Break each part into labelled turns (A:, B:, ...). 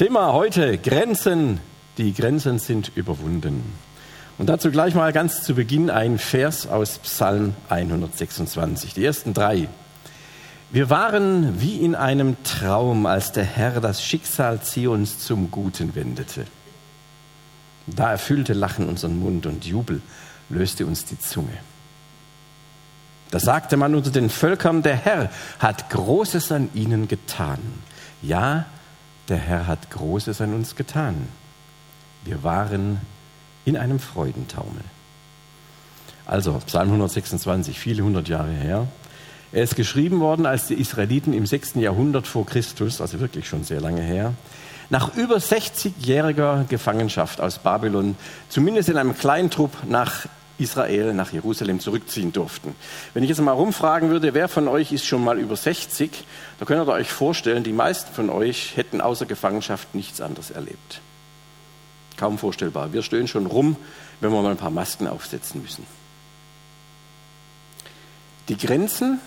A: Thema heute Grenzen. Die Grenzen sind überwunden. Und dazu gleich mal ganz zu Beginn ein Vers aus Psalm 126, die ersten drei. Wir waren wie in einem Traum, als der Herr das Schicksal Zions zum Guten wendete. Da erfüllte Lachen unseren Mund und Jubel löste uns die Zunge. Da sagte man unter den Völkern, der Herr hat Großes an ihnen getan. Ja, der Herr hat Großes an uns getan. Wir waren in einem Freudentaumel. Also Psalm 126, viele hundert Jahre her. Er ist geschrieben worden, als die Israeliten im 6. Jahrhundert vor Christus, also wirklich schon sehr lange her, nach über 60-jähriger Gefangenschaft aus Babylon, zumindest in einem kleinen Trupp nach Israel, nach Jerusalem zurückziehen durften. Wenn ich jetzt mal rumfragen würde, wer von euch ist schon mal über 60, da könnt ihr euch vorstellen, die meisten von euch hätten außer Gefangenschaft nichts anderes erlebt. Kaum vorstellbar. Wir stöhnen schon rum, wenn wir mal ein paar Masken aufsetzen müssen. Die Grenzen,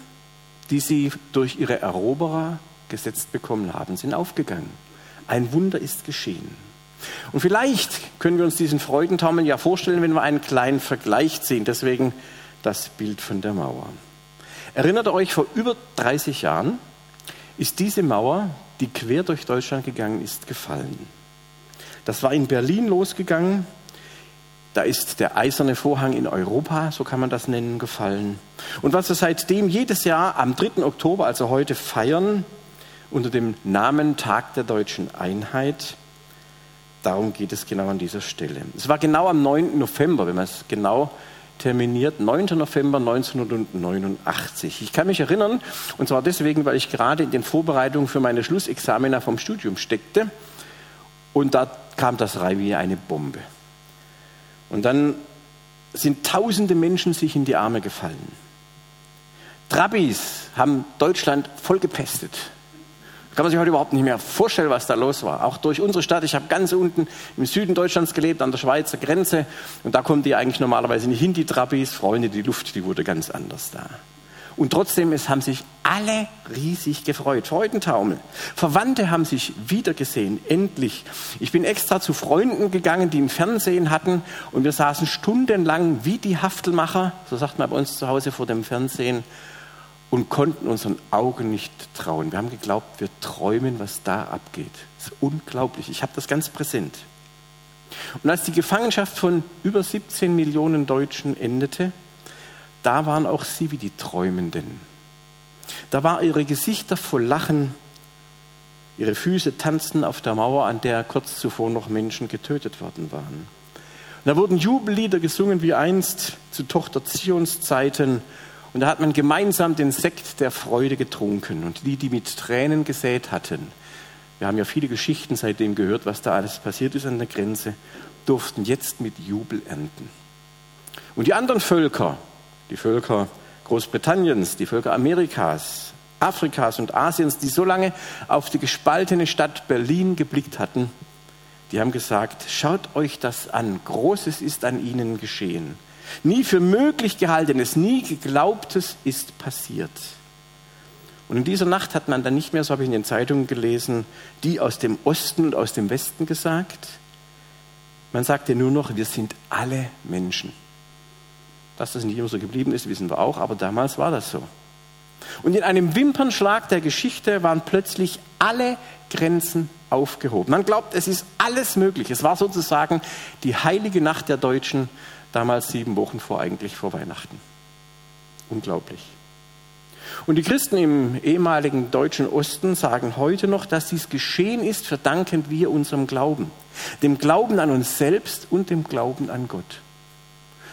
A: die sie durch ihre Eroberer gesetzt bekommen haben, sind aufgegangen. Ein Wunder ist geschehen. Und vielleicht können wir uns diesen Freudentaumel ja vorstellen, wenn wir einen kleinen Vergleich ziehen. Deswegen das Bild von der Mauer. Erinnert euch, vor über 30 Jahren ist diese Mauer, die quer durch Deutschland gegangen ist, gefallen. Das war in Berlin losgegangen. Da ist der eiserne Vorhang in Europa, so kann man das nennen, gefallen. Und was wir seitdem jedes Jahr am 3. Oktober, also heute, feiern, unter dem Namen Tag der deutschen Einheit, darum geht es genau an dieser Stelle. Es war genau am 9. November, wenn man es genau terminiert, 9. November 1989. Ich kann mich erinnern, und zwar deswegen, weil ich gerade in den Vorbereitungen für meine Schlussexamina vom Studium steckte. Und da kam das rein wie eine Bombe. Und dann sind tausende Menschen sich in die Arme gefallen. Trabis haben Deutschland vollgepestet. Da kann man sich heute überhaupt nicht mehr vorstellen, was da los war. Auch durch unsere Stadt. Ich habe ganz unten im Süden Deutschlands gelebt, an der Schweizer Grenze. Und da kommen die eigentlich normalerweise nicht hin, die Trabis. Freunde, die Luft, die wurde ganz anders da. Und trotzdem, es haben sich alle riesig gefreut. Freudentaumel. Verwandte haben sich wiedergesehen, endlich. Ich bin extra zu Freunden gegangen, die ein Fernsehen hatten. Und wir saßen stundenlang wie die Haftelmacher, so sagt man bei uns zu Hause vor dem Fernsehen, und konnten unseren Augen nicht trauen. Wir haben geglaubt, wir träumen, was da abgeht. Das ist unglaublich. Ich habe das ganz präsent. Und als die Gefangenschaft von über 17 Millionen Deutschen endete, da waren auch sie wie die Träumenden. Da waren ihre Gesichter voll Lachen, ihre Füße tanzten auf der Mauer, an der kurz zuvor noch Menschen getötet worden waren. Und da wurden Jubellieder gesungen wie einst zu Tochter Zions Zeiten. Und da hat man gemeinsam den Sekt der Freude getrunken. Und die, die mit Tränen gesät hatten, wir haben ja viele Geschichten seitdem gehört, was da alles passiert ist an der Grenze, durften jetzt mit Jubel ernten. Und die anderen Völker, die Völker Großbritanniens, die Völker Amerikas, Afrikas und Asiens, die so lange auf die gespaltene Stadt Berlin geblickt hatten, die haben gesagt, schaut euch das an, Großes ist an ihnen geschehen. Nie für möglich gehaltenes, nie geglaubtes ist passiert. Und in dieser Nacht hat man dann nicht mehr, so habe ich in den Zeitungen gelesen, die aus dem Osten und aus dem Westen gesagt. Man sagte nur noch, wir sind alle Menschen. Dass das nicht immer so geblieben ist, wissen wir auch, aber damals war das so. Und in einem Wimpernschlag der Geschichte waren plötzlich alle Grenzen aufgehoben. Man glaubt, es ist alles möglich. Es war sozusagen die heilige Nacht der Deutschen, damals sieben Wochen vor eigentlich vor Weihnachten. Unglaublich. Und die Christen im ehemaligen deutschen Osten sagen heute noch, dass dies geschehen ist, verdanken wir unserem Glauben. Dem Glauben an uns selbst und dem Glauben an Gott.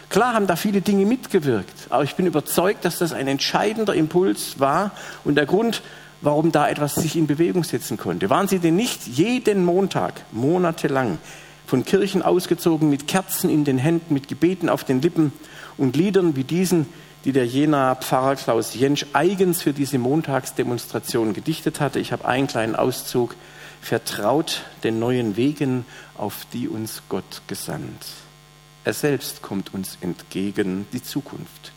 A: Klar haben da viele Dinge mitgewirkt, aber ich bin überzeugt, dass das ein entscheidender Impuls war und der Grund, warum da etwas sich in Bewegung setzen konnte. Waren Sie denn nicht jeden Montag, monatelang, von Kirchen ausgezogen, mit Kerzen in den Händen, mit Gebeten auf den Lippen und Liedern wie diesen, die der Jenaer Pfarrer Klaus Jentsch eigens für diese Montagsdemonstration gedichtet hatte. Ich habe einen kleinen Auszug. Vertraut den neuen Wegen, auf die uns Gott gesandt. Er selbst kommt uns entgegen. Die Zukunft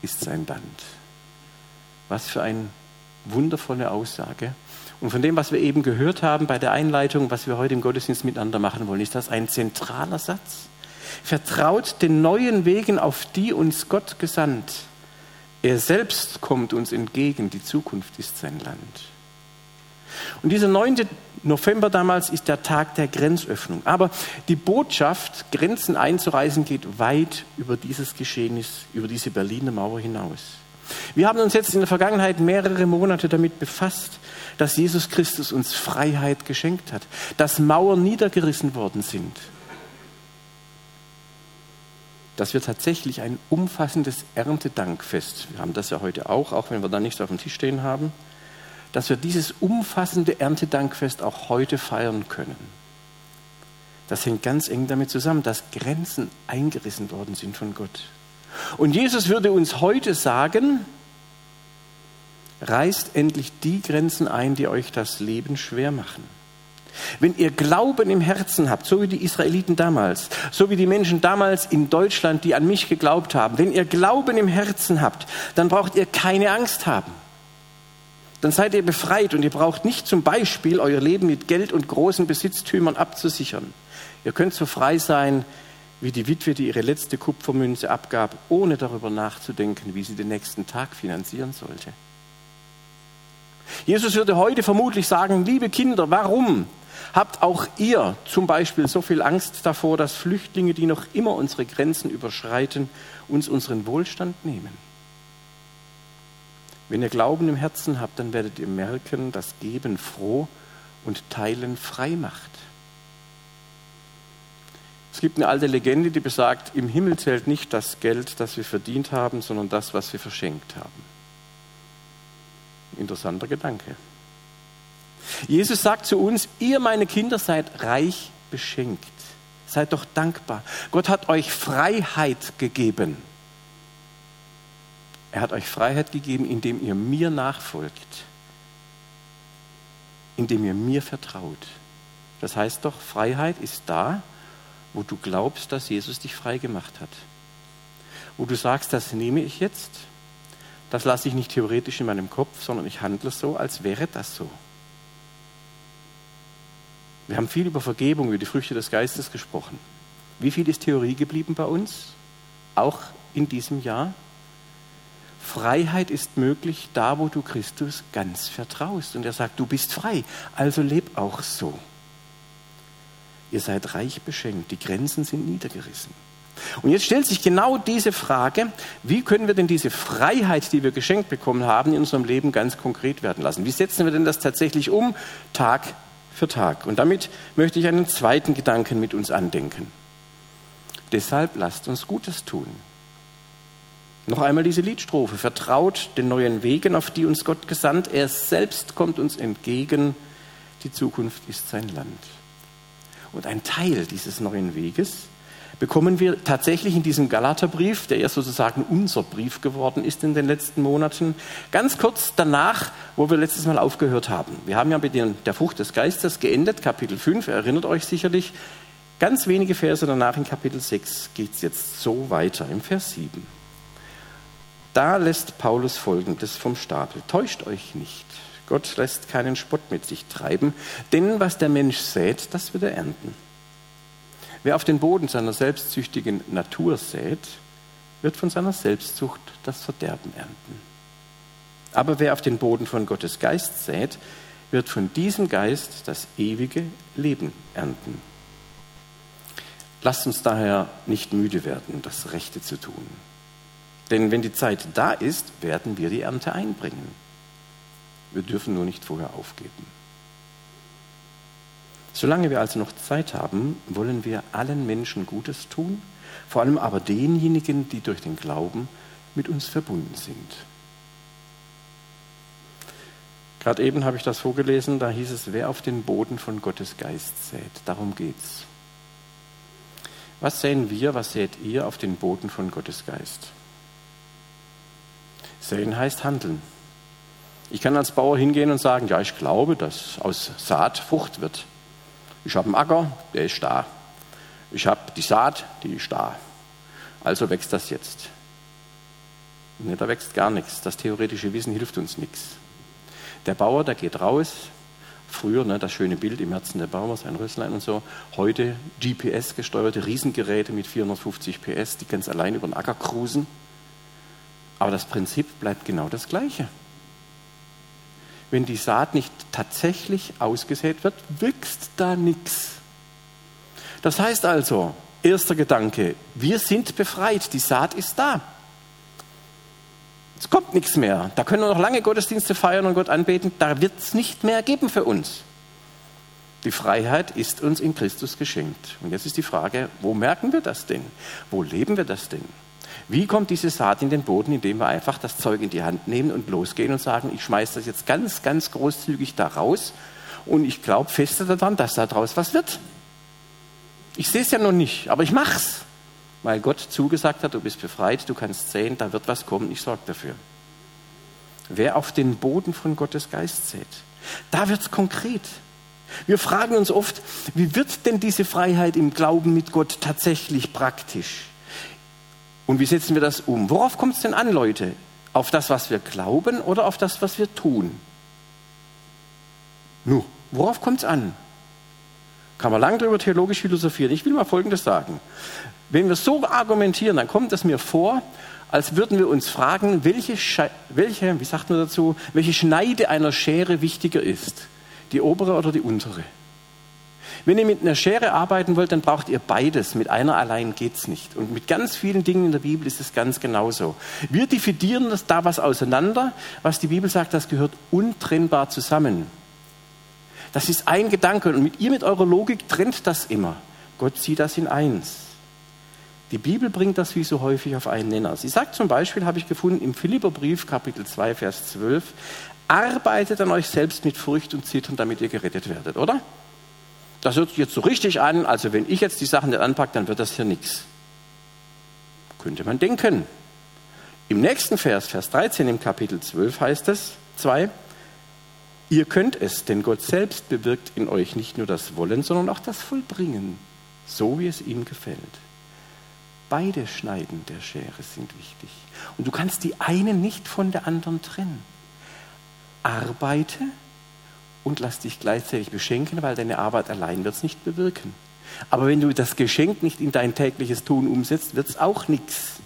A: ist sein Land. Was für eine wundervolle Aussage. Und von dem, was wir eben gehört haben bei der Einleitung, was wir heute im Gottesdienst miteinander machen wollen, ist das ein zentraler Satz. Vertraut den neuen Wegen, auf die uns Gott gesandt. Er selbst kommt uns entgegen, die Zukunft ist sein Land. Und dieser 9. November damals ist der Tag der Grenzöffnung. Aber die Botschaft, Grenzen einzureißen, geht weit über dieses Geschehnis, über diese Berliner Mauer hinaus. Wir haben uns jetzt in der Vergangenheit mehrere Monate damit befasst, dass Jesus Christus uns Freiheit geschenkt hat, dass Mauern niedergerissen worden sind, dass wir tatsächlich ein umfassendes Erntedankfest, wir haben das ja heute auch, auch wenn wir da nichts auf dem Tisch stehen haben, dass wir dieses umfassende Erntedankfest auch heute feiern können. Das hängt ganz eng damit zusammen, dass Grenzen eingerissen worden sind von Gott. Und Jesus würde uns heute sagen, reißt endlich die Grenzen ein, die euch das Leben schwer machen. Wenn ihr Glauben im Herzen habt, so wie die Israeliten damals, so wie die Menschen damals in Deutschland, die an mich geglaubt haben, wenn ihr Glauben im Herzen habt, dann braucht ihr keine Angst haben. Dann seid ihr befreit und ihr braucht nicht zum Beispiel euer Leben mit Geld und großen Besitztümern abzusichern. Ihr könnt so frei sein wie die Witwe, die ihre letzte Kupfermünze abgab, ohne darüber nachzudenken, wie sie den nächsten Tag finanzieren sollte. Jesus würde heute vermutlich sagen, liebe Kinder, warum habt auch ihr zum Beispiel so viel Angst davor, dass Flüchtlinge, die noch immer unsere Grenzen überschreiten, uns unseren Wohlstand nehmen? Wenn ihr Glauben im Herzen habt, dann werdet ihr merken, dass Geben froh und Teilen frei macht. Es gibt eine alte Legende, die besagt, im Himmel zählt nicht das Geld, das wir verdient haben, sondern das, was wir verschenkt haben. Interessanter Gedanke. Jesus sagt zu uns, ihr meine Kinder seid reich beschenkt. Seid doch dankbar. Gott hat euch Freiheit gegeben. Er hat euch Freiheit gegeben, indem ihr mir nachfolgt, indem ihr mir vertraut. Das heißt doch, Freiheit ist da, wo du glaubst, dass Jesus dich frei gemacht hat. Wo du sagst, das nehme ich jetzt das lasse ich nicht theoretisch in meinem Kopf, sondern ich handle so, als wäre das so. Wir haben viel über Vergebung, über die Früchte des Geistes gesprochen. Wie viel ist Theorie geblieben bei uns? Auch in diesem Jahr? Freiheit ist möglich da, wo du Christus ganz vertraust. Und er sagt, du bist frei, also leb auch so. Ihr seid reich beschenkt, die Grenzen sind niedergerissen. Und jetzt stellt sich genau diese Frage, wie können wir denn diese Freiheit, die wir geschenkt bekommen haben, in unserem Leben ganz konkret werden lassen? Wie setzen wir denn das tatsächlich um, Tag für Tag? Und damit möchte ich einen zweiten Gedanken mit uns andenken. Deshalb lasst uns Gutes tun. Noch einmal diese Liedstrophe. Vertraut den neuen Wegen, auf die uns Gott gesandt. Er selbst kommt uns entgegen. Die Zukunft ist sein Land. Und ein Teil dieses neuen Weges bekommen wir tatsächlich in diesem Galaterbrief, der ja sozusagen unser Brief geworden ist in den letzten Monaten, ganz kurz danach, wo wir letztes Mal aufgehört haben. Wir haben ja mit der Frucht des Geistes geendet, Kapitel 5, erinnert euch sicherlich. Ganz wenige Verse danach in Kapitel 6 geht es jetzt so weiter, im Vers 7. Da lässt Paulus Folgendes vom Stapel. Täuscht euch nicht. Gott lässt keinen Spott mit sich treiben, denn was der Mensch sät, das wird er ernten. Wer auf den Boden seiner selbstsüchtigen Natur sät, wird von seiner Selbstsucht das Verderben ernten. Aber wer auf den Boden von Gottes Geist sät, wird von diesem Geist das ewige Leben ernten. Lasst uns daher nicht müde werden, das Rechte zu tun. Denn wenn die Zeit da ist, werden wir die Ernte einbringen. Wir dürfen nur nicht vorher aufgeben. Solange wir also noch Zeit haben, wollen wir allen Menschen Gutes tun, vor allem aber denjenigen, die durch den Glauben mit uns verbunden sind. Gerade eben habe ich das vorgelesen, da hieß es, wer auf den Boden von Gottes Geist sät. Darum geht's. Was säen wir, was sät ihr auf den Boden von Gottes Geist? Säen heißt handeln. Ich kann als Bauer hingehen und sagen, ja, ich glaube, dass aus Saat Frucht wird. Ich habe einen Acker, der ist da. Ich habe die Saat, die ist da. Also wächst das jetzt. Nee, da wächst gar nichts. Das theoretische Wissen hilft uns nichts. Der Bauer, der geht raus, Früher ne, das schöne Bild im Herzen der Baumer, sein Rösslein und so. Heute GPS-gesteuerte Riesengeräte mit 450 PS, die ganz allein über den Acker cruisen. Aber das Prinzip bleibt genau das gleiche. Wenn die Saat nicht tatsächlich ausgesät wird, wächst da nichts. Das heißt also, erster Gedanke, wir sind befreit, die Saat ist da. Es kommt nichts mehr. Da können wir noch lange Gottesdienste feiern und Gott anbeten. Da wird es nicht mehr geben für uns. Die Freiheit ist uns in Christus geschenkt. Und jetzt ist die Frage, wo merken wir das denn? Wo leben wir das denn? Wie kommt diese Saat in den Boden, indem wir einfach das Zeug in die Hand nehmen und losgehen und sagen, ich schmeiße das jetzt ganz, ganz großzügig da raus und ich glaube fest daran, dass da draus was wird. Ich sehe es ja noch nicht, aber ich mach's weil Gott zugesagt hat, du bist befreit, du kannst sehen, da wird was kommen, ich sorge dafür. Wer auf den Boden von Gottes Geist sät, da wird es konkret. Wir fragen uns oft, wie wird denn diese Freiheit im Glauben mit Gott tatsächlich praktisch? Und wie setzen wir das um? Worauf kommt es denn an, Leute? Auf das, was wir glauben oder auf das, was wir tun? Nu, worauf kommt es an? Kann man lange darüber theologisch philosophieren. Ich will mal Folgendes sagen. Wenn wir so argumentieren, dann kommt es mir vor, als würden wir uns fragen, welche, welche, wie sagt man dazu, welche Schneide einer Schere wichtiger ist, die obere oder die untere. Wenn ihr mit einer Schere arbeiten wollt, dann braucht ihr beides. Mit einer allein geht es nicht. Und mit ganz vielen Dingen in der Bibel ist es ganz genauso. Wir dividieren das da was auseinander, was die Bibel sagt, das gehört untrennbar zusammen. Das ist ein Gedanke und mit ihr, mit eurer Logik trennt das immer. Gott sieht das in eins. Die Bibel bringt das wie so häufig auf einen Nenner. Sie sagt zum Beispiel, habe ich gefunden, im Philipperbrief, Kapitel 2, Vers 12, arbeitet an euch selbst mit Furcht und Zittern, damit ihr gerettet werdet, oder? Das hört sich jetzt so richtig an, also wenn ich jetzt die Sachen nicht anpacke, dann wird das hier nichts. Könnte man denken. Im nächsten Vers, Vers 13 im Kapitel 12 heißt es, 2, ihr könnt es, denn Gott selbst bewirkt in euch nicht nur das Wollen, sondern auch das Vollbringen, so wie es ihm gefällt. Beide Schneiden der Schere sind wichtig. Und du kannst die eine nicht von der anderen trennen. Arbeite und lass dich gleichzeitig beschenken, weil deine Arbeit allein wird es nicht bewirken. Aber wenn du das Geschenk nicht in dein tägliches Tun umsetzt, wird es auch nichts.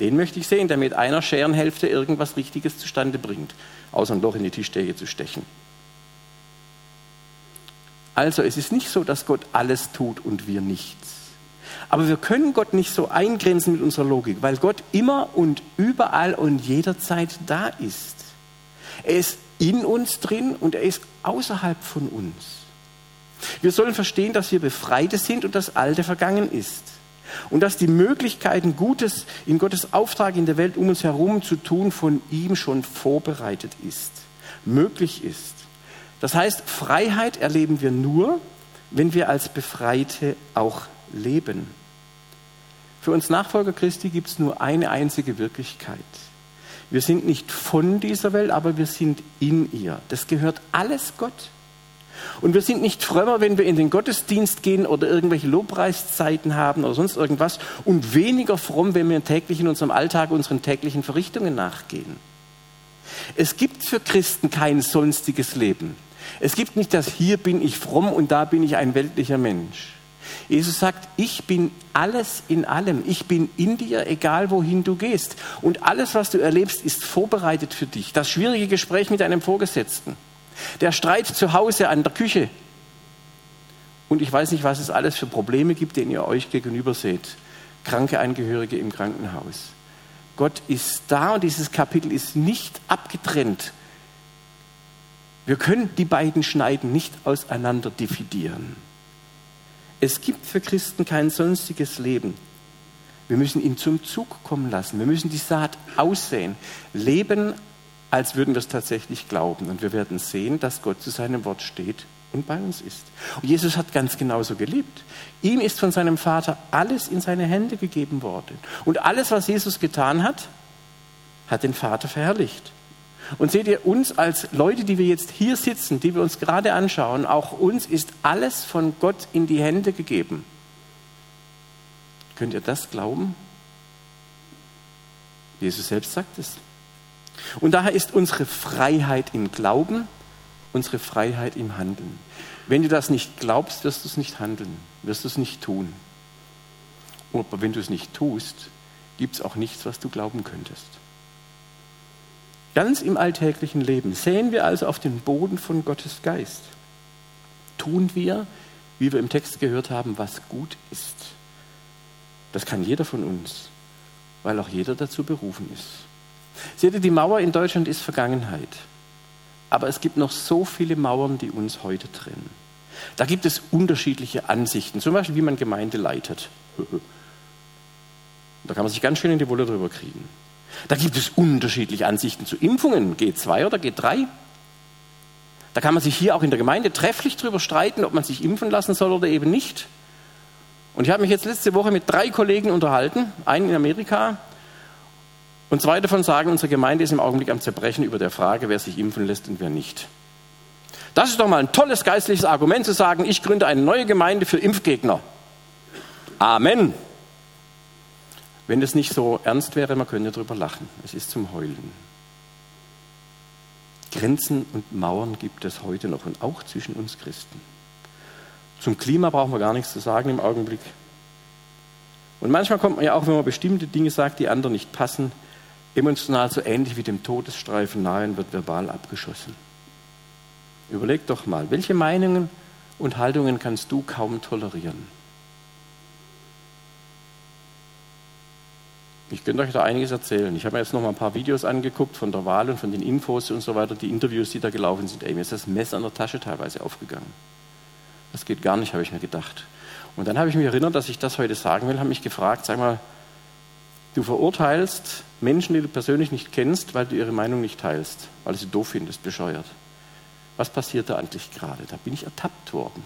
A: Den möchte ich sehen, der mit einer Scherenhälfte irgendwas Richtiges zustande bringt, außer ein Loch in die Tischdecke zu stechen. Also es ist nicht so, dass Gott alles tut und wir nichts. Aber wir können Gott nicht so eingrenzen mit unserer Logik, weil Gott immer und überall und jederzeit da ist. Er ist in uns drin und er ist außerhalb von uns. Wir sollen verstehen, dass wir Befreite sind und das Alte vergangen ist. Und dass die Möglichkeiten, Gutes in Gottes Auftrag in der Welt um uns herum zu tun, von ihm schon vorbereitet ist, möglich ist. Das heißt, Freiheit erleben wir nur, wenn wir als Befreite auch leben. Für uns Nachfolger Christi gibt es nur eine einzige Wirklichkeit. Wir sind nicht von dieser Welt, aber wir sind in ihr. Das gehört alles Gott. Und wir sind nicht frömmer, wenn wir in den Gottesdienst gehen oder irgendwelche Lobpreiszeiten haben oder sonst irgendwas und weniger fromm, wenn wir täglich in unserem Alltag unseren täglichen Verrichtungen nachgehen. Es gibt für Christen kein sonstiges Leben. Es gibt nicht das hier bin ich fromm und da bin ich ein weltlicher Mensch. Jesus sagt, ich bin alles in allem. Ich bin in dir, egal wohin du gehst. Und alles, was du erlebst, ist vorbereitet für dich. Das schwierige Gespräch mit einem Vorgesetzten, der Streit zu Hause an der Küche. Und ich weiß nicht, was es alles für Probleme gibt, denen ihr euch gegenüber seht. Kranke Angehörige im Krankenhaus. Gott ist da und dieses Kapitel ist nicht abgetrennt. Wir können die beiden Schneiden nicht auseinander dividieren. Es gibt für Christen kein sonstiges Leben. Wir müssen ihn zum Zug kommen lassen. Wir müssen die Saat aussehen. Leben, als würden wir es tatsächlich glauben. Und wir werden sehen, dass Gott zu seinem Wort steht und bei uns ist. Und Jesus hat ganz genauso gelebt. Ihm ist von seinem Vater alles in seine Hände gegeben worden. Und alles, was Jesus getan hat, hat den Vater verherrlicht. Und seht ihr, uns als Leute, die wir jetzt hier sitzen, die wir uns gerade anschauen, auch uns ist alles von Gott in die Hände gegeben. Könnt ihr das glauben? Jesus selbst sagt es. Und daher ist unsere Freiheit im Glauben unsere Freiheit im Handeln. Wenn du das nicht glaubst, wirst du es nicht handeln, wirst du es nicht tun. Aber wenn du es nicht tust, gibt es auch nichts, was du glauben könntest. Ganz im alltäglichen Leben sehen wir also auf den Boden von Gottes Geist. Tun wir, wie wir im Text gehört haben, was gut ist. Das kann jeder von uns, weil auch jeder dazu berufen ist. Seht ihr, die Mauer in Deutschland ist Vergangenheit. Aber es gibt noch so viele Mauern, die uns heute trennen. Da gibt es unterschiedliche Ansichten, zum Beispiel wie man Gemeinde leitet. Da kann man sich ganz schön in die Wolle drüber kriegen. Da gibt es unterschiedliche Ansichten zu Impfungen, G2 oder G3. Da kann man sich hier auch in der Gemeinde trefflich drüber streiten, ob man sich impfen lassen soll oder eben nicht. Und ich habe mich jetzt letzte Woche mit drei Kollegen unterhalten, einen in Amerika, und zwei davon sagen, unsere Gemeinde ist im Augenblick am Zerbrechen über der Frage, wer sich impfen lässt und wer nicht. Das ist doch mal ein tolles geistliches Argument zu sagen, ich gründe eine neue Gemeinde für Impfgegner. Amen. Wenn es nicht so ernst wäre, man könnte darüber lachen. Es ist zum Heulen. Grenzen und Mauern gibt es heute noch und auch zwischen uns Christen. Zum Klima brauchen wir gar nichts zu sagen im Augenblick. Und manchmal kommt man ja auch, wenn man bestimmte Dinge sagt, die anderen nicht passen, emotional so ähnlich wie dem Todesstreifen nahe und wird verbal abgeschossen. Überleg doch mal, welche Meinungen und Haltungen kannst du kaum tolerieren? Ich könnte euch da einiges erzählen. Ich habe mir jetzt noch mal ein paar Videos angeguckt von der Wahl und von den Infos und so weiter, die Interviews, die da gelaufen sind. Ey, mir ist das Messer an der Tasche teilweise aufgegangen. Das geht gar nicht, habe ich mir gedacht. Und dann habe ich mich erinnert, dass ich das heute sagen will, habe mich gefragt, sag mal, Du verurteilst Menschen, die du persönlich nicht kennst, weil du ihre Meinung nicht teilst, weil du sie doof findest, bescheuert. Was passiert da eigentlich gerade? Da bin ich ertappt worden.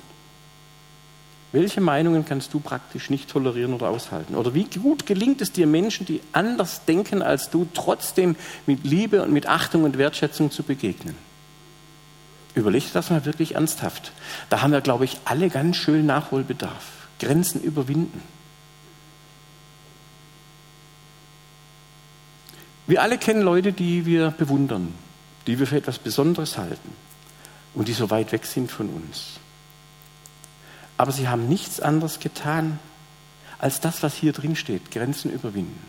A: Welche Meinungen kannst du praktisch nicht tolerieren oder aushalten? Oder wie gut gelingt es dir, Menschen, die anders denken als du, trotzdem mit Liebe und mit Achtung und Wertschätzung zu begegnen? Überleg das mal wirklich ernsthaft. Da haben wir, glaube ich, alle ganz schön Nachholbedarf. Grenzen überwinden. Wir alle kennen Leute, die wir bewundern, die wir für etwas Besonderes halten und die so weit weg sind von uns. Aber sie haben nichts anderes getan, als das, was hier drin steht, Grenzen überwinden.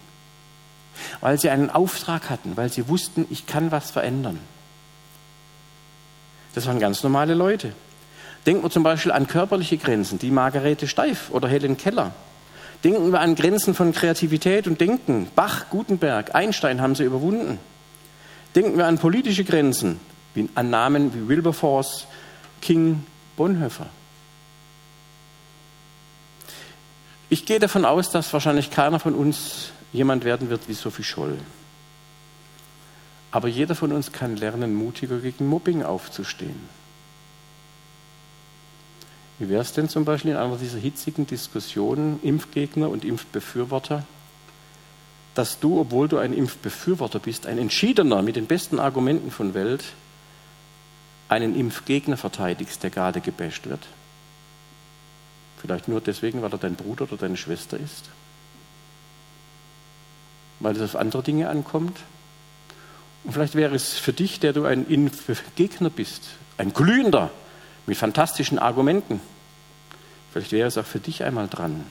A: Weil sie einen Auftrag hatten, weil sie wussten, ich kann was verändern. Das waren ganz normale Leute. Denken wir zum Beispiel an körperliche Grenzen, die Margarete Steif oder Helen Keller. Denken wir an Grenzen von Kreativität und Denken. Bach, Gutenberg, Einstein haben sie überwunden. Denken wir an politische Grenzen, wie an Namen wie Wilberforce, King, Bonhoeffer. Ich gehe davon aus, dass wahrscheinlich keiner von uns jemand werden wird wie Sophie Scholl. Aber jeder von uns kann lernen, mutiger gegen Mobbing aufzustehen. Wie wäre es denn zum Beispiel in einer dieser hitzigen Diskussionen, Impfgegner und Impfbefürworter, dass du, obwohl du ein Impfbefürworter bist, ein Entschiedener mit den besten Argumenten von Welt, einen Impfgegner verteidigst, der gerade gebasht wird? Vielleicht nur deswegen, weil er dein Bruder oder deine Schwester ist? Weil es auf andere Dinge ankommt? Und vielleicht wäre es für dich, der du ein Impfgegner bist, ein glühender, mit fantastischen Argumenten. Vielleicht wäre es auch für dich einmal dran,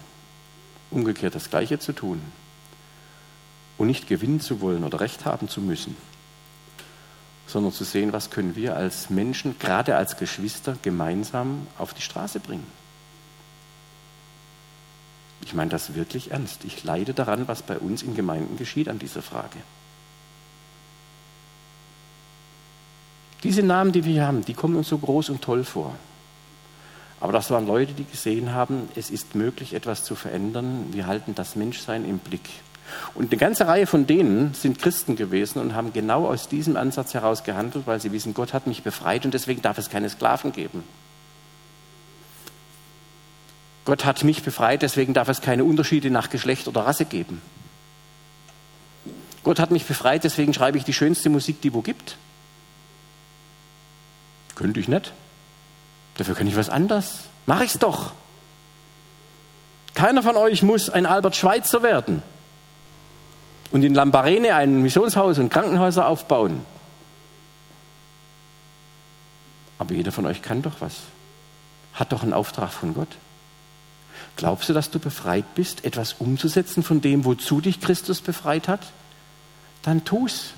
A: umgekehrt das Gleiche zu tun und nicht gewinnen zu wollen oder Recht haben zu müssen, sondern zu sehen, was können wir als Menschen, gerade als Geschwister, gemeinsam auf die Straße bringen. Ich meine das wirklich ernst. Ich leide daran, was bei uns in Gemeinden geschieht an dieser Frage. Diese Namen, die wir hier haben, die kommen uns so groß und toll vor. Aber das waren Leute, die gesehen haben, es ist möglich, etwas zu verändern. Wir halten das Menschsein im Blick. Und eine ganze Reihe von denen sind Christen gewesen und haben genau aus diesem Ansatz heraus gehandelt, weil sie wissen, Gott hat mich befreit und deswegen darf es keine Sklaven geben. Gott hat mich befreit, deswegen darf es keine Unterschiede nach Geschlecht oder Rasse geben. Gott hat mich befreit, deswegen schreibe ich die schönste Musik, die wo gibt. Könnte ich nicht. Dafür kann ich was anderes. Mach ich's doch. Keiner von euch muss ein Albert Schweitzer werden und in Lambarene ein Missionshaus und Krankenhäuser aufbauen. Aber jeder von euch kann doch was. Hat doch einen Auftrag von Gott. Glaubst du, dass du befreit bist, etwas umzusetzen von dem, wozu dich Christus befreit hat? Dann tu's.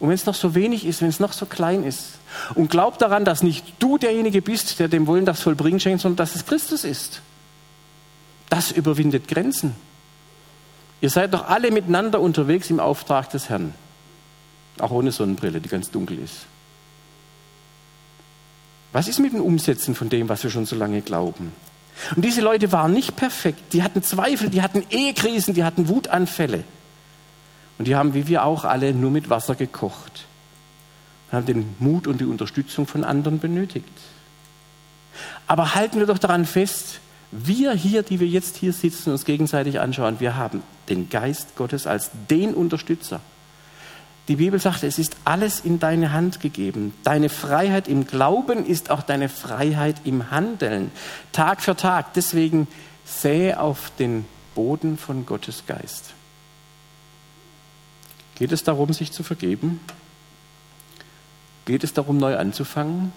A: Und wenn es noch so wenig ist, wenn es noch so klein ist. Und glaub daran, dass nicht du derjenige bist, der dem Wollen das Vollbringen schenkt, sondern dass es Christus ist. Das überwindet Grenzen. Ihr seid doch alle miteinander unterwegs im Auftrag des Herrn. Auch ohne Sonnenbrille, die ganz dunkel ist. Was ist mit dem Umsetzen von dem, was wir schon so lange glauben? Und diese Leute waren nicht perfekt. Die hatten Zweifel, die hatten Ehekrisen, die hatten Wutanfälle. Und die haben, wie wir auch alle, nur mit Wasser gekocht. Und haben den Mut und die Unterstützung von anderen benötigt. Aber halten wir doch daran fest, wir hier, die wir jetzt hier sitzen uns gegenseitig anschauen, wir haben den Geist Gottes als den Unterstützer. Die Bibel sagt, es ist alles in deine Hand gegeben. Deine Freiheit im Glauben ist auch deine Freiheit im Handeln. Tag für Tag. Deswegen sähe auf den Boden von Gottes Geist. Geht es darum, sich zu vergeben? Geht es darum, neu anzufangen?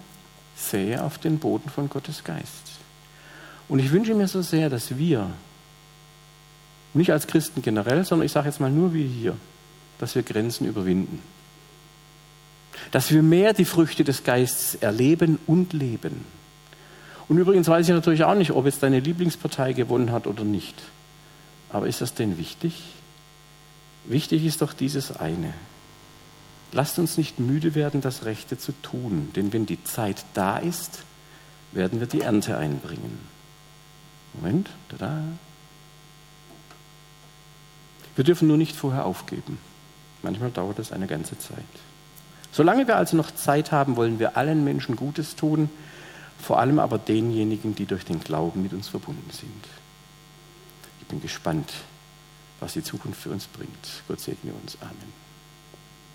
A: Sähe auf den Boden von Gottes Geist. Und ich wünsche mir so sehr, dass wir, nicht als Christen generell, sondern ich sage jetzt mal nur wie hier, dass wir Grenzen überwinden. Dass wir mehr die Früchte des Geistes erleben und leben. Und übrigens weiß ich natürlich auch nicht, ob jetzt deine Lieblingspartei gewonnen hat oder nicht. Aber ist das denn wichtig? Wichtig ist doch dieses eine. Lasst uns nicht müde werden, das Rechte zu tun, denn wenn die Zeit da ist, werden wir die Ernte einbringen. Moment, tada. Wir dürfen nur nicht vorher aufgeben. Manchmal dauert es eine ganze Zeit. Solange wir also noch Zeit haben, wollen wir allen Menschen Gutes tun, vor allem aber denjenigen, die durch den Glauben mit uns verbunden sind. Ich bin gespannt, was die Zukunft für uns bringt. Gott segne uns. Amen.